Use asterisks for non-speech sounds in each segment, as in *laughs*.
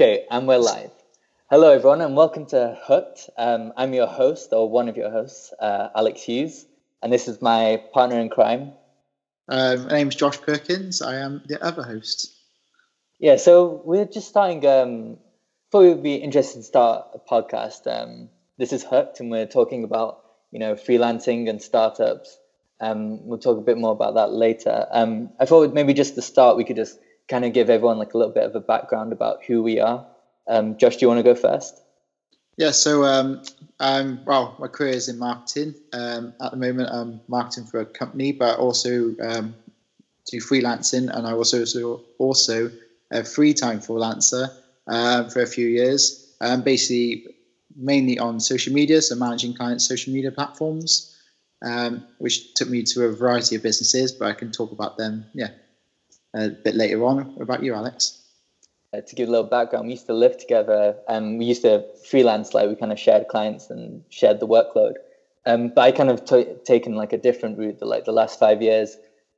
Okay, and we're live. Hello, everyone, and welcome to Hooked. Um, I'm your host, or one of your hosts, uh, Alex Hughes, and this is my partner in crime. Um, my name's Josh Perkins. I am the other host. Yeah, so we're just starting. Um, thought we'd be interested to start a podcast. Um, this is Hooked, and we're talking about you know freelancing and startups. Um, we'll talk a bit more about that later. Um, I thought maybe just to start, we could just kind of give everyone like a little bit of a background about who we are. Um, Josh, do you want to go first? Yeah, so um, um, well, my career is in marketing. Um, at the moment, I'm marketing for a company, but also um, do freelancing, and I also also, also a free time freelancer uh, for a few years. Um, basically, mainly on social media, so managing clients' social media platforms, um, which took me to a variety of businesses, but I can talk about them, yeah, a bit later on. About you, Alex? Uh, to give a little background, we used to live together and we used to freelance, like we kind of shared clients and shared the workload. Um, but I kind of t- taken like a different route, the, like the last five years.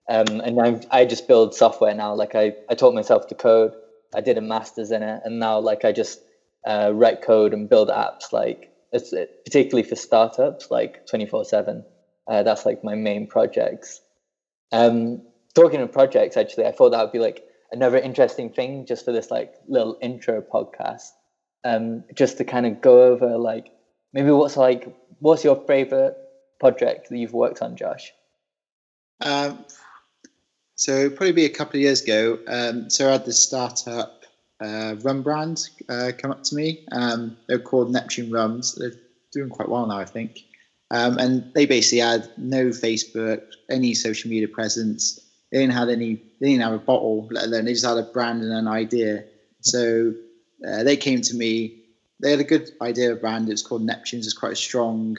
Um, and now I just build software now. Like I, I taught myself to code. I did a master's in it, and now like I just uh, write code and build apps. Like it's particularly for startups, like twenty four seven. Uh, that's like my main projects. Um, talking of projects, actually, I thought that would be like another interesting thing just for this like little intro podcast. Um, just to kind of go over like maybe what's like what's your favorite project that you've worked on, Josh? Um, so probably be a couple of years ago. Um, so I had this startup uh, rum brand uh, come up to me. Um, they're called Neptune Rums. They're doing quite well now, I think. Um, and they basically had no Facebook, any social media presence. They didn't have any. They didn't have a bottle, let alone they just had a brand and an idea. So uh, they came to me. They had a good idea of brand. it's called Neptunes. It's quite a strong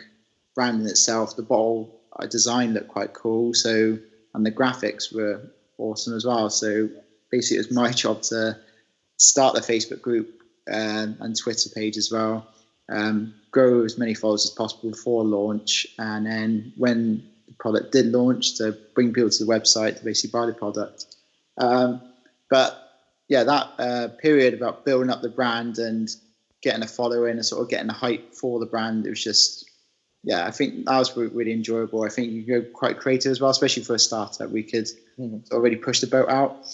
brand in itself. The bottle uh, design looked quite cool. So and the graphics were awesome as well. So basically, it was my *laughs* job to start the Facebook group um, and Twitter page as well. Um, grow as many followers as possible before launch, and then when product did launch, to bring people to the website to basically buy the product. Um, but yeah, that uh, period about building up the brand and getting a following and sort of getting the hype for the brand, it was just yeah, I think that was really enjoyable. I think you go quite creative as well, especially for a startup. We could already push the boat out.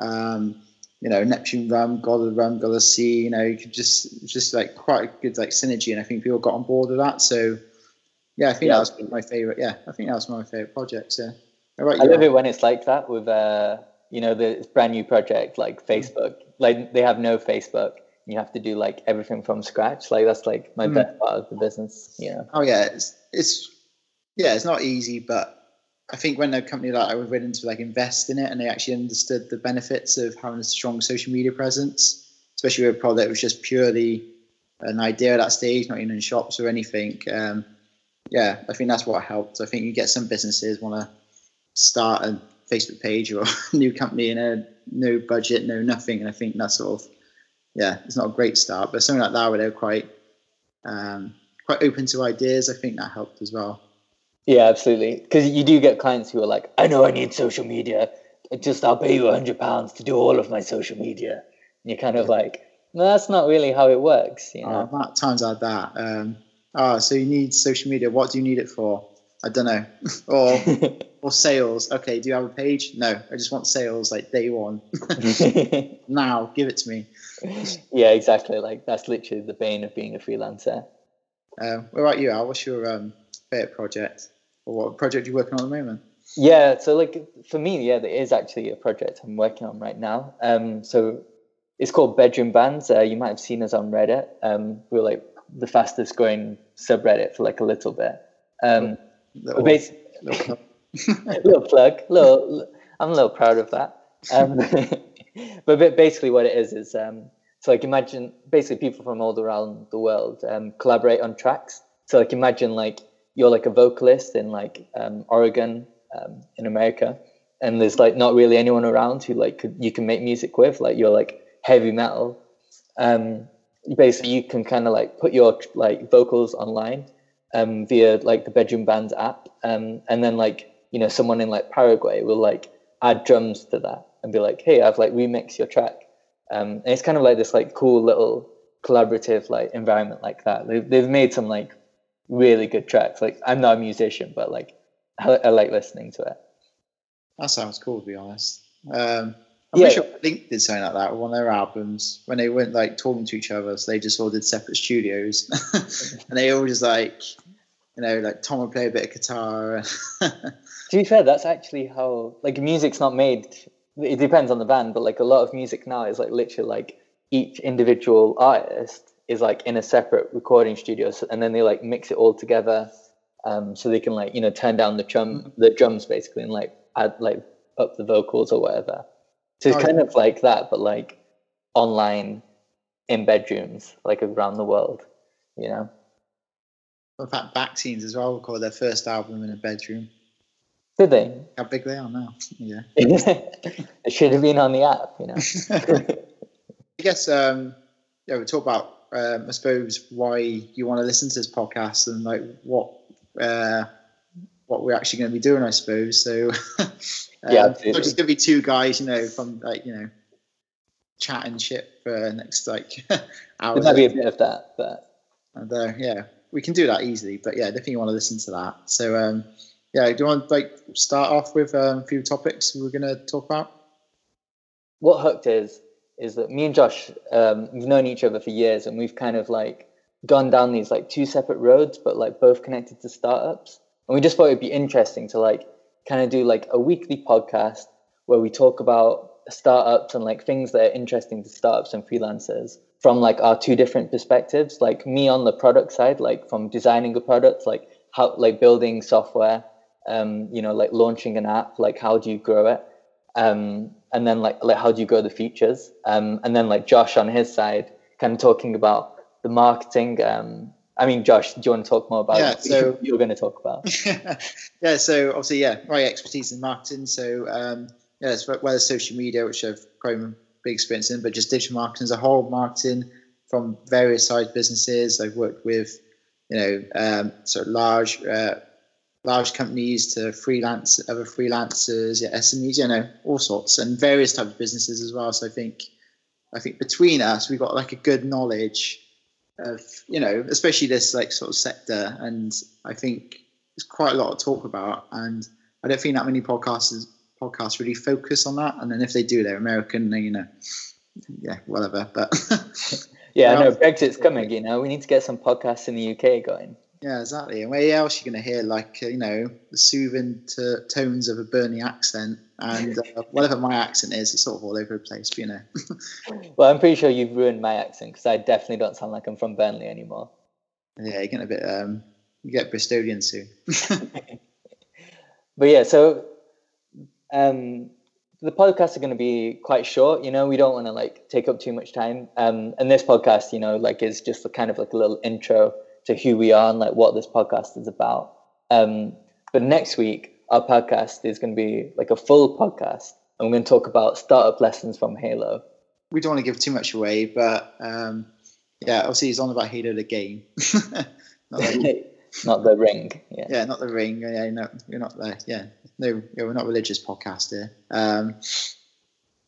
Um, you know, Neptune Rum, God of the Rum, God of the Sea. You know, you could just just like quite a good like synergy, and I think people got on board with that. So yeah, I think yeah. that was my favorite. Yeah, I think that was my favorite project. Right, I love it when it's like that with uh, you know, the brand new project like Facebook. Mm-hmm. Like they have no Facebook you have to do like everything from scratch. Like that's like my mm. best part of the business. Yeah. Oh yeah, it's it's yeah, it's not easy, but I think when a company like I was willing to like invest in it and they actually understood the benefits of having a strong social media presence, especially with a product that was just purely an idea at that stage, not even in shops or anything. Um, yeah, I think that's what helped. I think you get some businesses want to start a Facebook page or *laughs* a new company in a no budget, no nothing, and I think that's sort of yeah, it's not a great start, but something like that where they're quite um, quite open to ideas, I think that helped as well. Yeah, absolutely. Because you do get clients who are like, I know I need social media. Just I'll pay you a hundred pounds to do all of my social media. And you're kind of like, no, that's not really how it works. You know, oh, times like that. Um, oh, so you need social media. What do you need it for? I don't know. *laughs* or *laughs* or sales. Okay, do you have a page? No, I just want sales like day one. *laughs* now, give it to me. Yeah, exactly. Like that's literally the bane of being a freelancer. Um, what about you, Al? What's your um, favorite project, or what project are you working on at the moment? Yeah, so like for me, yeah, there is actually a project I'm working on right now. Um, so it's called Bedroom Bands. Uh, you might have seen us on Reddit. Um, we're like the fastest growing subreddit for like a little bit. Um, little, little, *laughs* little plug. Little, I'm a little proud of that. Um, *laughs* but basically, what it is is um, so like imagine basically people from all around the world um, collaborate on tracks. So like imagine like you're like a vocalist in like um, Oregon um, in America, and there's like not really anyone around who like could, you can make music with. Like you're like heavy metal. Um, basically, you can kind of like put your like vocals online um, via like the Bedroom band app, um, and then like you know someone in like Paraguay will like add drums to that and be like, hey, I've like remixed your track. Um, and it's kind of like this like cool little collaborative like environment like that. They've they've made some like really good tracks. Like I'm not a musician, but like I, I like listening to it. That sounds cool, to be honest. Um, I'm yeah. pretty sure Blink did something like that with one of their albums when they weren't like talking to each other, so they just all did separate studios, *laughs* and they all just like, you know, like Tom would play a bit of guitar. *laughs* to be fair, that's actually how like music's not made. It depends on the band, but like a lot of music now is like literally like each individual artist is like in a separate recording studio, and then they like mix it all together, um, so they can like you know turn down the drum mm-hmm. the drums basically and like add like up the vocals or whatever. So it's oh, kind yeah. of like that, but like online in bedrooms, like around the world, you know. In fact, Vaccines as well recorded their first album in a bedroom. Did they? How big they are now? Yeah. *laughs* it should have been on the app, you know. *laughs* I guess um, yeah, we talk about um, I suppose why you want to listen to this podcast and like what uh, what we're actually going to be doing, I suppose. So *laughs* yeah, um, it's just going to be two guys, you know, from like you know, chatting shit for next like *laughs* hours. There might be a bit of that, but and, uh, yeah, we can do that easily. But yeah, definitely want to listen to that. So um, yeah, do you want to like start off with um, a few topics we're going to talk about? What hooked is is that me and Josh um, we've known each other for years, and we've kind of like gone down these like two separate roads, but like both connected to startups. And we just thought it'd be interesting to like kind of do like a weekly podcast where we talk about startups and like things that are interesting to startups and freelancers from like our two different perspectives like me on the product side like from designing a product like how like building software um you know like launching an app like how do you grow it? Um and then like like how do you grow the features? Um and then like josh on his side kind of talking about the marketing um I mean, Josh, do you want to talk more about yeah, so, *laughs* you're going to talk about? *laughs* yeah, so obviously, yeah, my expertise in marketing. So, um, yeah, well as social media, which I've quite big experience in, but just digital marketing as a whole, marketing from various size businesses. I've worked with, you know, um, sort of large, uh, large companies to freelance, other freelancers, yeah, SMEs, you know, all sorts, and various types of businesses as well. So I think, I think between us, we've got like a good knowledge of you know especially this like sort of sector and i think there's quite a lot to talk about and i don't think that many podcasts podcasts really focus on that and then if they do they're american you know yeah whatever but *laughs* yeah i know brexit's coming you know we need to get some podcasts in the uk going yeah, exactly. And where else are you going to hear like uh, you know the soothing to, tones of a Burnley accent and *laughs* uh, whatever my accent is, it's sort of all over the place. But, you know. *laughs* well, I'm pretty sure you've ruined my accent because I definitely don't sound like I'm from Burnley anymore. Yeah, you're getting a bit. Um, you get Bristolian soon. *laughs* but yeah, so um, the podcasts are going to be quite short. You know, we don't want to like take up too much time. Um, and this podcast, you know, like is just kind of like a little intro to who we are and like what this podcast is about. Um, but next week, our podcast is going to be like a full podcast, and we're going to talk about startup lessons from Halo. We don't want to give too much away, but um, yeah, obviously he's on about Halo the game, *laughs* not, like, *laughs* not, the ring. Yeah. yeah, not the ring. Yeah, no, we're not there. Yeah, no, yeah, we're not religious podcast here. Um,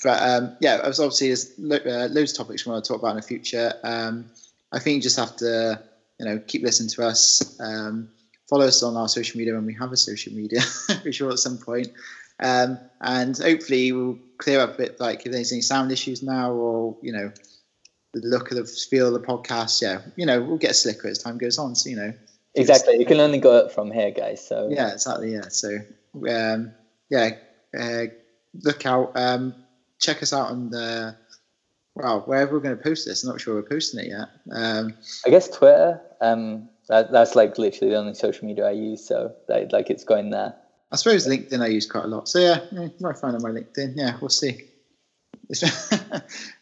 but um, yeah, obviously there's lo- uh, loads of topics we want to talk about in the future. Um, I think you just have to you know, keep listening to us. Um, follow us on our social media when we have a social media, *laughs* for sure at some point. Um, and hopefully we'll clear up a bit like if there's any sound issues now or, you know, the look of the feel of the podcast. Yeah, you know, we'll get slicker as time goes on. So, you know. Exactly. You can only go up from here, guys. So yeah, exactly. Yeah. So um, yeah, uh, look out. Um, check us out on the well, wherever we're going to post this, I'm not sure we're posting it yet. Um, I guess Twitter. Um, that, that's like literally the only social media I use, so that, like it's going there. I suppose LinkedIn I use quite a lot. So yeah, you might find on my LinkedIn. Yeah, we'll see. *laughs*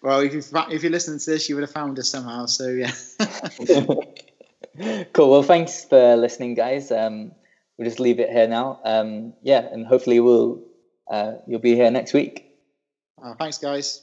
well, if you if you're listening to this, you would have found us somehow. So yeah. *laughs* cool. Well, thanks for listening, guys. Um, we'll just leave it here now. Um, yeah, and hopefully we'll uh, you'll be here next week. Uh, thanks, guys.